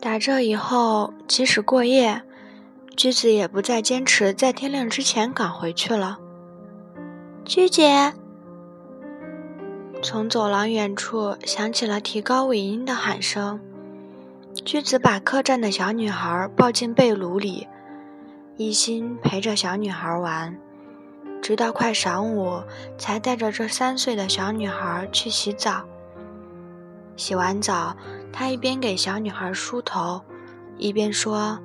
打这以后，即使过夜，橘子也不再坚持在天亮之前赶回去了。鞠姐，从走廊远处响起了提高尾音的喊声。橘子把客栈的小女孩抱进被炉里，一心陪着小女孩玩，直到快晌午，才带着这三岁的小女孩去洗澡。洗完澡。他一边给小女孩梳头，一边说：“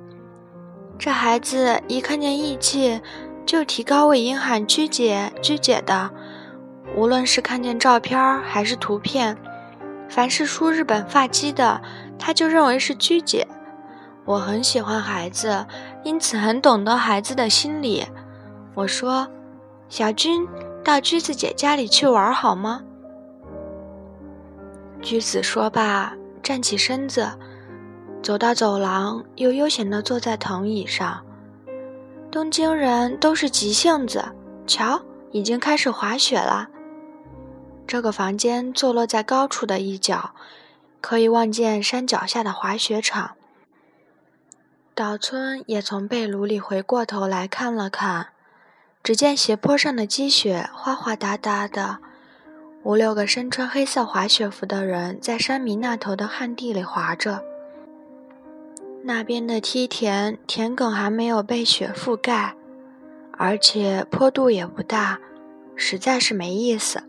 这孩子一看见义气，就提高尾音喊‘鞠姐’‘鞠姐’的。无论是看见照片还是图片，凡是梳日本发髻的，他就认为是‘鞠姐’。我很喜欢孩子，因此很懂得孩子的心理。我说：‘小军，到橘子姐家里去玩好吗？’橘子说罢。”站起身子，走到走廊，又悠闲地坐在藤椅上。东京人都是急性子，瞧，已经开始滑雪了。这个房间坐落在高处的一角，可以望见山脚下的滑雪场。岛村也从被炉里回过头来看了看，只见斜坡上的积雪哗哗哒哒的。五六个身穿黑色滑雪服的人在山民那头的旱地里滑着，那边的梯田田埂还没有被雪覆盖，而且坡度也不大，实在是没意思。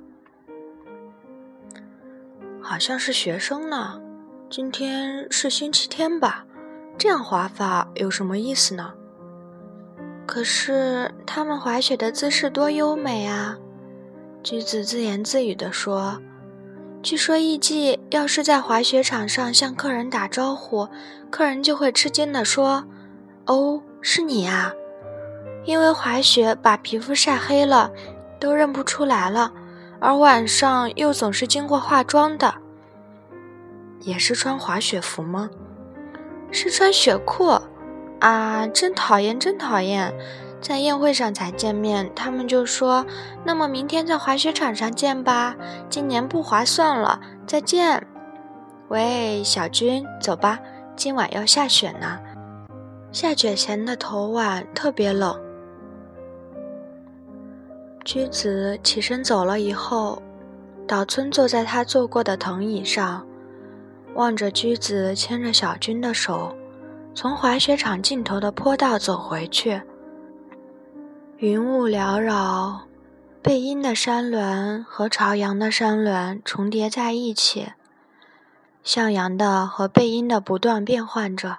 好像是学生呢，今天是星期天吧？这样滑法有什么意思呢？可是他们滑雪的姿势多优美啊！橘子自言自语地说：“据说艺伎要是在滑雪场上向客人打招呼，客人就会吃惊地说：‘哦，是你呀！’因为滑雪把皮肤晒黑了，都认不出来了。而晚上又总是经过化妆的，也是穿滑雪服吗？是穿雪裤啊！真讨厌，真讨厌！”在宴会上才见面，他们就说：“那么明天在滑雪场上见吧。”今年不划算了，再见。喂，小军，走吧，今晚要下雪呢。下雪前的头晚特别冷。驹子起身走了以后，岛村坐在他坐过的藤椅上，望着驹子牵着小军的手，从滑雪场尽头的坡道走回去。云雾缭绕，背阴的山峦和朝阳的山峦重叠在一起，向阳的和背阴的不断变换着，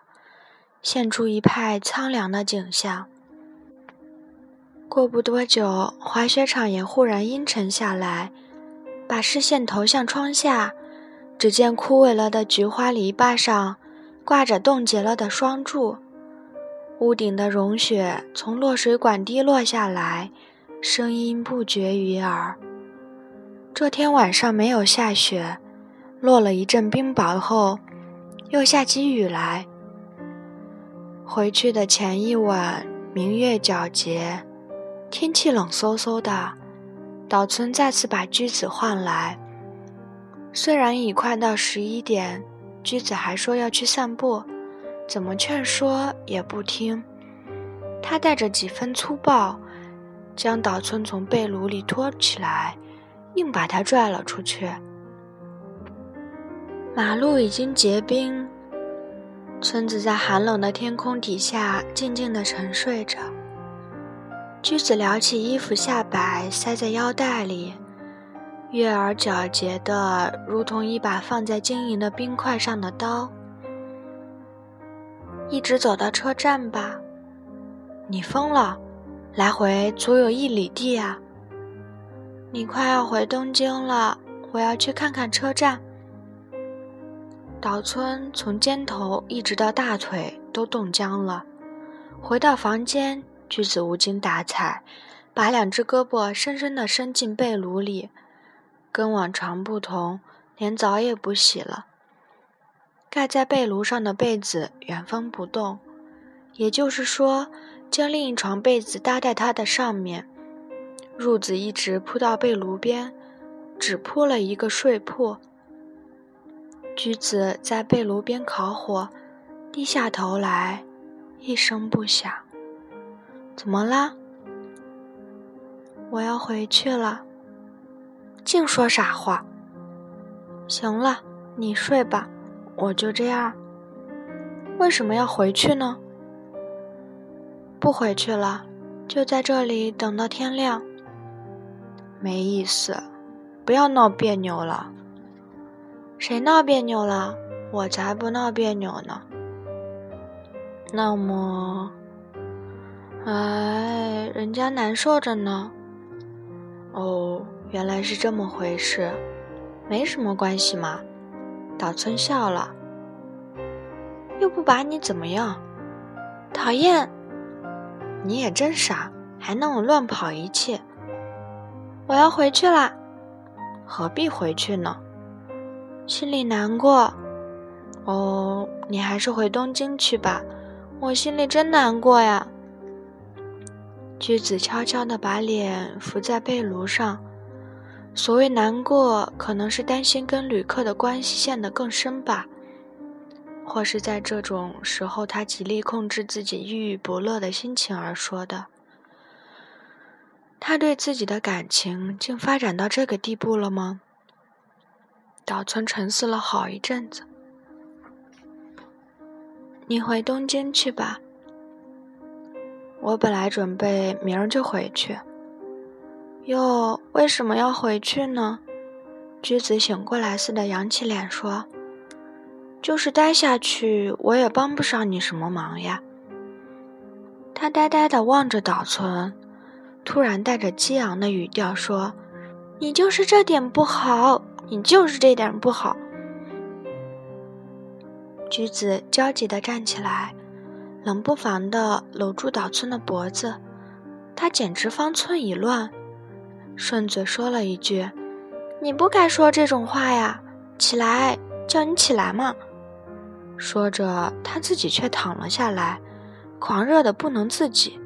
现出一派苍凉的景象。过不多久，滑雪场也忽然阴沉下来，把视线投向窗下，只见枯萎了的菊花篱笆上挂着冻结了的霜柱。屋顶的融雪从落水管滴落下来，声音不绝于耳。这天晚上没有下雪，落了一阵冰雹后，又下起雨来。回去的前一晚，明月皎洁，天气冷飕飕的。岛村再次把驹子唤来，虽然已快到十一点，驹子还说要去散步。怎么劝说也不听，他带着几分粗暴，将岛村从被炉里拖起来，硬把他拽了出去。马路已经结冰，村子在寒冷的天空底下静静地沉睡着。驹子撩起衣服下摆，塞在腰带里，月儿皎洁的，如同一把放在晶莹的冰块上的刀。一直走到车站吧。你疯了，来回足有一里地啊！你快要回东京了，我要去看看车站。岛村从肩头一直到大腿都冻僵了。回到房间，菊子无精打采，把两只胳膊深深地伸进被炉里，跟往常不同，连澡也不洗了。盖在被炉上的被子原封不动，也就是说，将另一床被子搭在它的上面，褥子一直铺到被炉边，只铺了一个睡铺。橘子在被炉边烤火，低下头来，一声不响。怎么啦？我要回去了。净说傻话。行了，你睡吧。我就这样。为什么要回去呢？不回去了，就在这里等到天亮。没意思，不要闹别扭了。谁闹别扭了？我才不闹别扭呢。那么，哎，人家难受着呢。哦，原来是这么回事，没什么关系嘛。岛村笑了，又不把你怎么样，讨厌！你也真傻，还那么乱跑一气。我要回去啦，何必回去呢？心里难过。哦，你还是回东京去吧，我心里真难过呀。菊子悄悄地把脸伏在被炉上。所谓难过，可能是担心跟旅客的关系陷得更深吧，或是在这种时候，他极力控制自己郁郁不乐的心情而说的。他对自己的感情竟发展到这个地步了吗？岛村沉思了好一阵子。你回东京去吧，我本来准备明儿就回去。哟，为什么要回去呢？橘子醒过来似的扬起脸说：“就是待下去，我也帮不上你什么忙呀。”他呆呆地望着岛村，突然带着激昂的语调说：“你就是这点不好，你就是这点不好。”橘子焦急地站起来，冷不防地搂住岛村的脖子，他简直方寸已乱。顺嘴说了一句：“你不该说这种话呀！起来，叫你起来嘛！”说着，他自己却躺了下来，狂热的不能自己。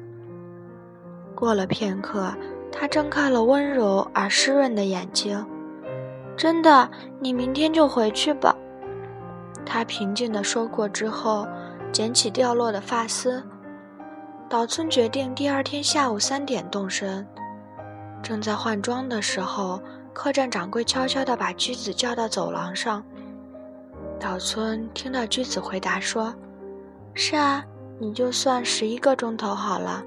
过了片刻，他睁开了温柔而湿润的眼睛。“真的，你明天就回去吧。”他平静地说过之后，捡起掉落的发丝。岛村决定第二天下午三点动身。正在换装的时候，客栈掌柜悄悄地把居子叫到走廊上。岛村听到居子回答说：“是啊，你就算十一个钟头好了。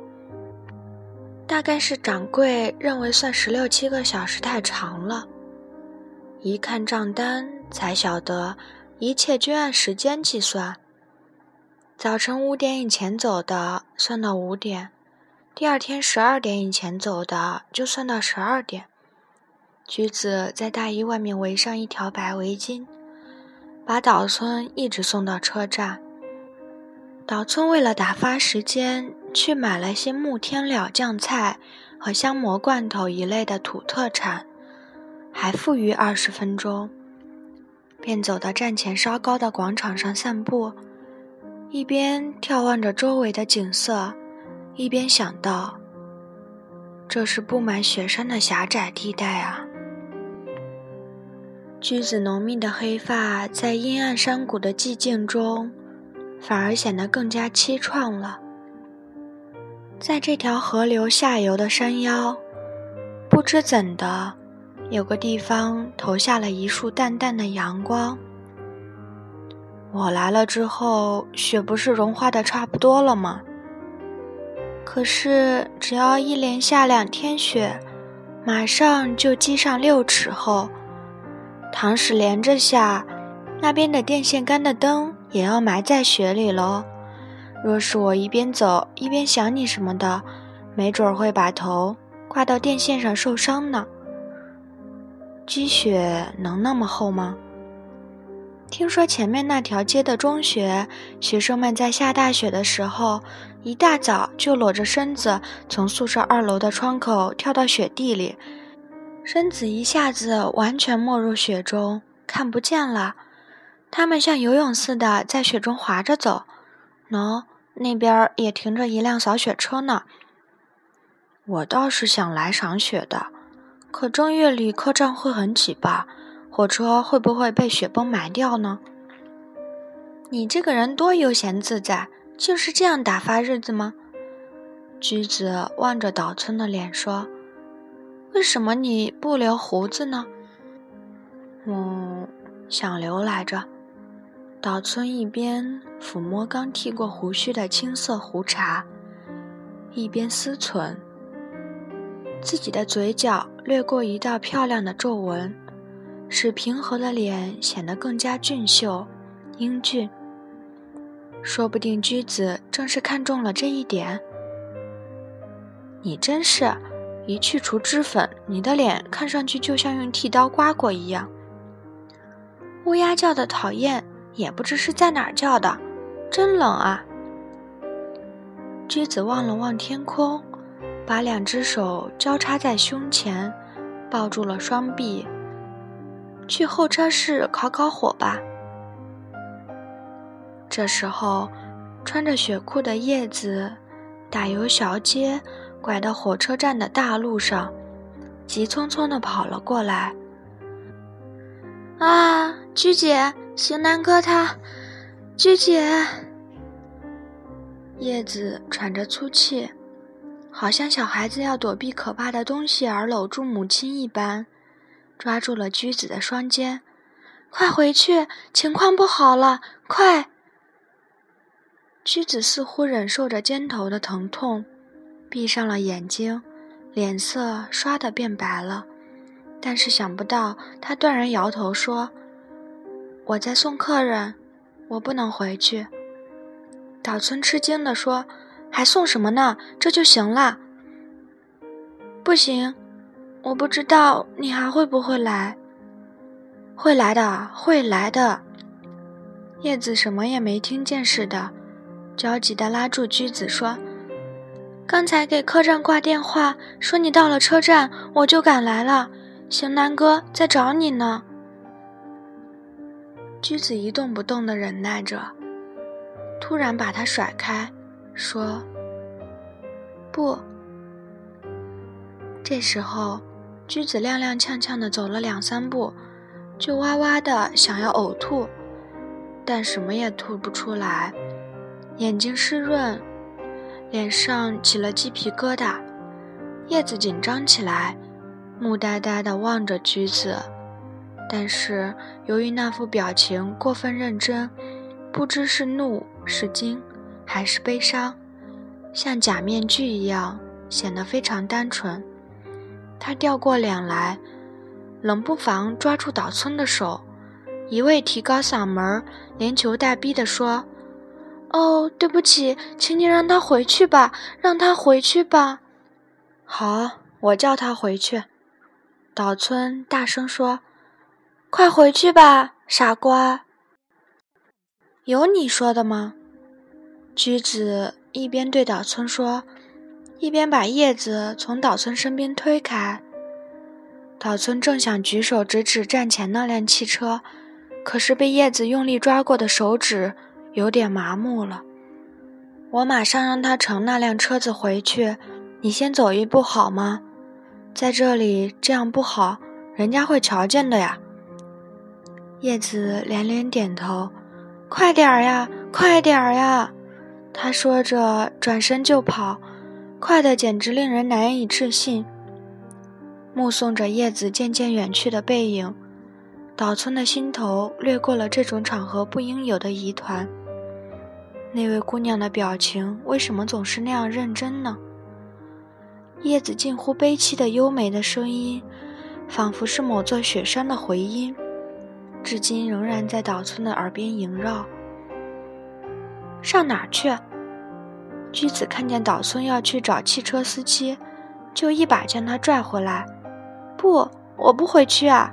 大概是掌柜认为算十六七个小时太长了。一看账单，才晓得一切均按时间计算。早晨五点以前走的，算到五点。”第二天十二点以前走的，就算到十二点。橘子在大衣外面围上一条白围巾，把岛村一直送到车站。岛村为了打发时间，去买了些木天蓼酱菜和香蘑罐头一类的土特产，还富余二十分钟，便走到站前稍高的广场上散步，一边眺望着周围的景色。一边想到，这是布满雪山的狭窄地带啊。橘子浓密的黑发在阴暗山谷的寂静中，反而显得更加凄怆了。在这条河流下游的山腰，不知怎的，有个地方投下了一束淡淡的阳光。我来了之后，雪不是融化的差不多了吗？可是，只要一连下两天雪，马上就积上六尺厚。倘使连着下，那边的电线杆的灯也要埋在雪里喽。若是我一边走一边想你什么的，没准会把头挂到电线上受伤呢。积雪能那么厚吗？听说前面那条街的中学学生们在下大雪的时候，一大早就裸着身子从宿舍二楼的窗口跳到雪地里，身子一下子完全没入雪中，看不见了。他们像游泳似的在雪中滑着走。喏，那边也停着一辆扫雪车呢。我倒是想来赏雪的，可正月里客栈会很挤吧？火车会不会被雪崩埋掉呢？你这个人多悠闲自在，就是这样打发日子吗？橘子望着岛村的脸说：“为什么你不留胡子呢？”嗯，想留来着。岛村一边抚摸刚剃过胡须的青色胡茬，一边思忖：自己的嘴角掠过一道漂亮的皱纹，使平和的脸显得更加俊秀、英俊。说不定驹子正是看中了这一点。你真是，一去除脂粉，你的脸看上去就像用剃刀刮过一样。乌鸦叫的讨厌，也不知是在哪儿叫的，真冷啊。驹子望了望天空，把两只手交叉在胸前，抱住了双臂。去候车室烤烤火吧。这时候，穿着雪裤的叶子打游小街拐到火车站的大路上，急匆匆地跑了过来。啊，鞠姐，型男哥他，鞠姐。叶子喘着粗气，好像小孩子要躲避可怕的东西而搂住母亲一般，抓住了驹子的双肩。快回去，情况不好了，快！驹子似乎忍受着肩头的疼痛，闭上了眼睛，脸色唰的变白了。但是想不到，他断然摇头说：“我在送客人，我不能回去。”岛村吃惊地说：“还送什么呢？这就行了。”不行，我不知道你还会不会来。会来的，会来的。叶子什么也没听见似的。焦急地拉住驹子说：“刚才给客栈挂电话，说你到了车站，我就赶来了。行男哥在找你呢。”驹子一动不动地忍耐着，突然把他甩开，说：“不。”这时候，橘子踉踉跄跄地走了两三步，就哇哇地想要呕吐，但什么也吐不出来。眼睛湿润，脸上起了鸡皮疙瘩，叶子紧张起来，木呆呆地望着橘子。但是由于那副表情过分认真，不知是怒是惊还是悲伤，像假面具一样，显得非常单纯。他掉过脸来，冷不防抓住岛村的手，一味提高嗓门，连求带逼地说。哦，对不起，请你让他回去吧，让他回去吧。好，我叫他回去。岛村大声说：“快回去吧，傻瓜。”有你说的吗？橘子一边对岛村说，一边把叶子从岛村身边推开。岛村正想举手指指站前那辆汽车，可是被叶子用力抓过的手指。有点麻木了，我马上让他乘那辆车子回去。你先走一步好吗？在这里这样不好，人家会瞧见的呀。叶子连连点头，快点儿呀，快点儿呀！他说着转身就跑，快得简直令人难以置信。目送着叶子渐渐远去的背影，岛村的心头掠过了这种场合不应有的疑团。那位姑娘的表情为什么总是那样认真呢？叶子近乎悲凄的优美的声音，仿佛是某座雪山的回音，至今仍然在岛村的耳边萦绕。上哪儿去？驹子看见岛村要去找汽车司机，就一把将他拽回来。不，我不回去啊！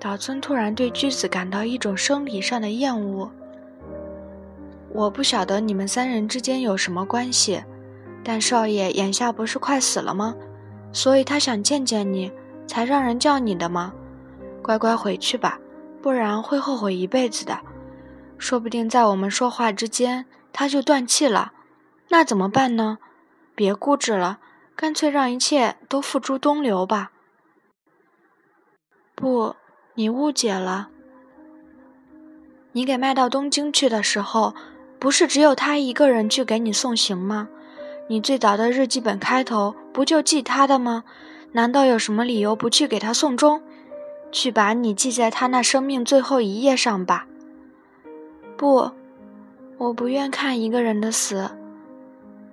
岛村突然对驹子感到一种生理上的厌恶。我不晓得你们三人之间有什么关系，但少爷眼下不是快死了吗？所以他想见见你，才让人叫你的吗？乖乖回去吧，不然会后悔一辈子的。说不定在我们说话之间，他就断气了，那怎么办呢？别固执了，干脆让一切都付诸东流吧。不，你误解了。你给卖到东京去的时候，不是只有他一个人去给你送行吗？你最早的日记本开头不就记他的吗？难道有什么理由不去给他送终？去把你记在他那生命最后一页上吧。不，我不愿看一个人的死，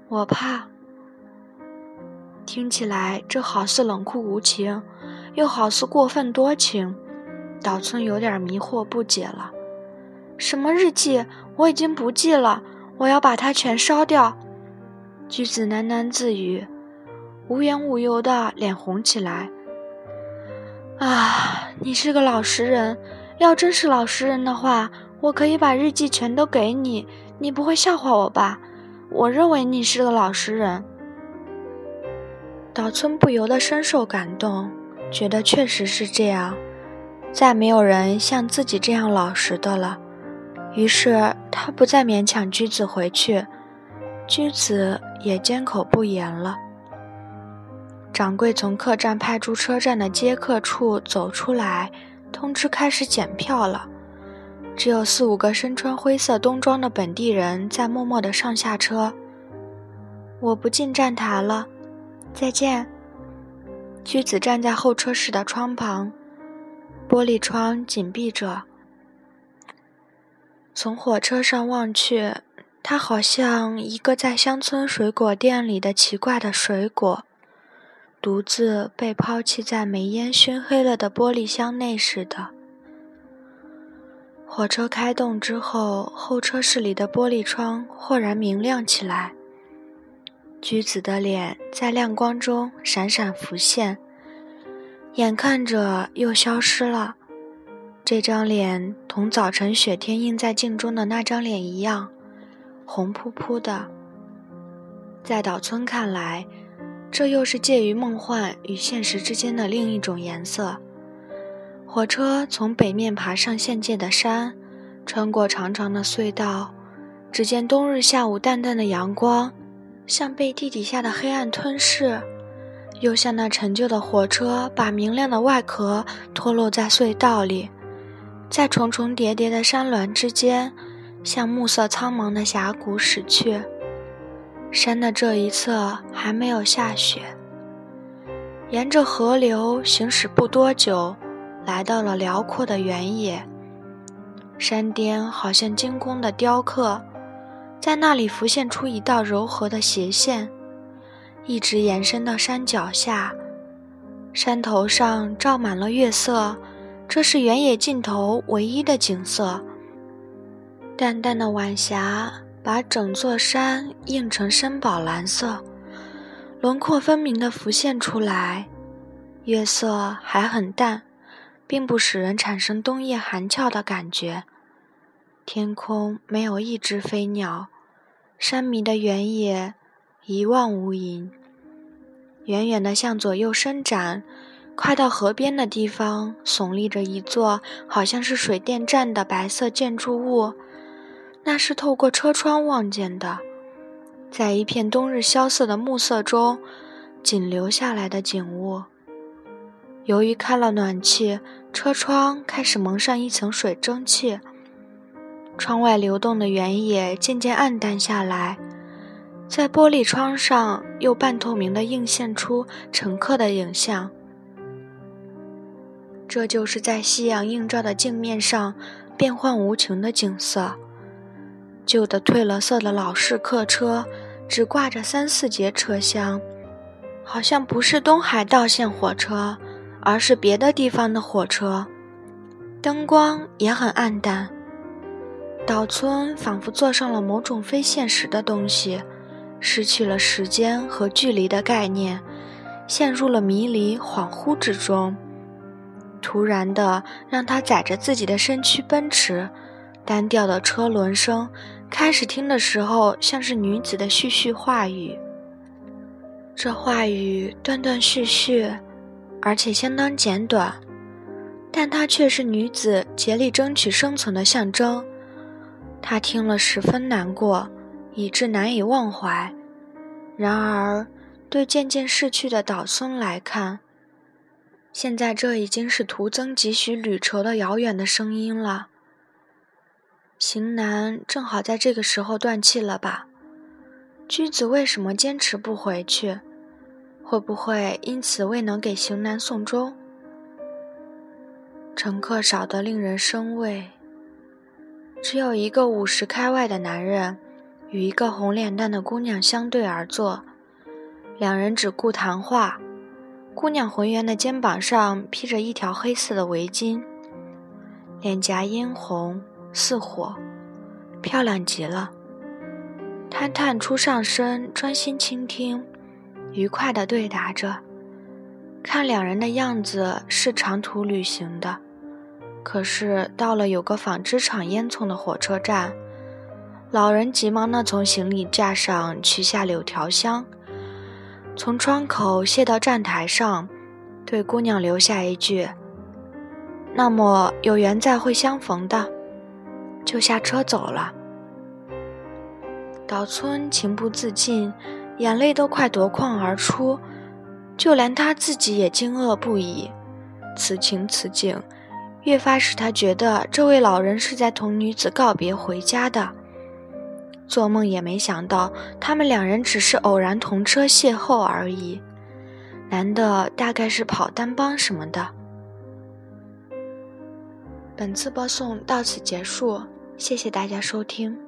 我怕。听起来这好似冷酷无情，又好似过分多情。岛村有点迷惑不解了。什么日记？我已经不记了，我要把它全烧掉。菊子喃喃自语，无缘无由的脸红起来。啊，你是个老实人，要真是老实人的话，我可以把日记全都给你，你不会笑话我吧？我认为你是个老实人。岛村不由得深受感动，觉得确实是这样，再没有人像自己这样老实的了。于是他不再勉强居子回去，居子也缄口不言了。掌柜从客栈派驻车站的接客处走出来，通知开始检票了。只有四五个身穿灰色冬装的本地人在默默地上下车。我不进站台了，再见。居子站在候车室的窗旁，玻璃窗紧闭着。从火车上望去，它好像一个在乡村水果店里的奇怪的水果，独自被抛弃在煤烟熏黑了的玻璃箱内似的。火车开动之后，候车室里的玻璃窗豁然明亮起来。橘子的脸在亮光中闪闪浮现，眼看着又消失了。这张脸同早晨雪天映在镜中的那张脸一样，红扑扑的。在岛村看来，这又是介于梦幻与现实之间的另一种颜色。火车从北面爬上县界的山，穿过长长的隧道，只见冬日下午淡淡的阳光，像被地底下的黑暗吞噬，又像那陈旧的火车把明亮的外壳脱落在隧道里。在重重叠叠的山峦之间，向暮色苍茫的峡谷驶去。山的这一侧还没有下雪。沿着河流行驶不多久，来到了辽阔的原野。山巅好像精工的雕刻，在那里浮现出一道柔和的斜线，一直延伸到山脚下。山头上照满了月色。这是原野尽头唯一的景色。淡淡的晚霞把整座山映成深宝蓝色，轮廓分明地浮现出来。月色还很淡，并不使人产生冬夜寒峭的感觉。天空没有一只飞鸟，山迷的原野一望无垠。远远地向左右伸展。快到河边的地方，耸立着一座好像是水电站的白色建筑物，那是透过车窗望见的。在一片冬日萧瑟的暮色中，仅留下来的景物。由于开了暖气，车窗开始蒙上一层水蒸气，窗外流动的原野渐渐暗淡下来，在玻璃窗上又半透明地映现出乘客的影像。这就是在夕阳映照的镜面上变幻无穷的景色。旧的褪了色的老式客车，只挂着三四节车厢，好像不是东海道线火车，而是别的地方的火车。灯光也很暗淡。岛村仿佛坐上了某种非现实的东西，失去了时间和距离的概念，陷入了迷离恍惚之中。突然的，让他载着自己的身躯奔驰，单调的车轮声，开始听的时候像是女子的絮絮话语。这话语断断续续，而且相当简短，但它却是女子竭力争取生存的象征。他听了十分难过，以致难以忘怀。然而，对渐渐逝去的岛孙来看，现在这已经是徒增几许旅愁的遥远的声音了。型男正好在这个时候断气了吧？居子为什么坚持不回去？会不会因此未能给型男送终？乘客少得令人生畏，只有一个五十开外的男人与一个红脸蛋的姑娘相对而坐，两人只顾谈话。姑娘浑圆的肩膀上披着一条黑色的围巾，脸颊嫣红似火，漂亮极了。她探出上身，专心倾听。愉快地对答着，看两人的样子是长途旅行的。可是到了有个纺织厂烟囱的火车站，老人急忙地从行李架上取下柳条箱，从窗口卸到站台上，对姑娘留下一句：“那么有缘再会相逢的。”就下车走了。岛村情不自禁。眼泪都快夺眶而出，就连他自己也惊愕不已。此情此景，越发使他觉得这位老人是在同女子告别回家的。做梦也没想到，他们两人只是偶然同车邂逅而已。男的大概是跑单帮什么的。本次播送到此结束，谢谢大家收听。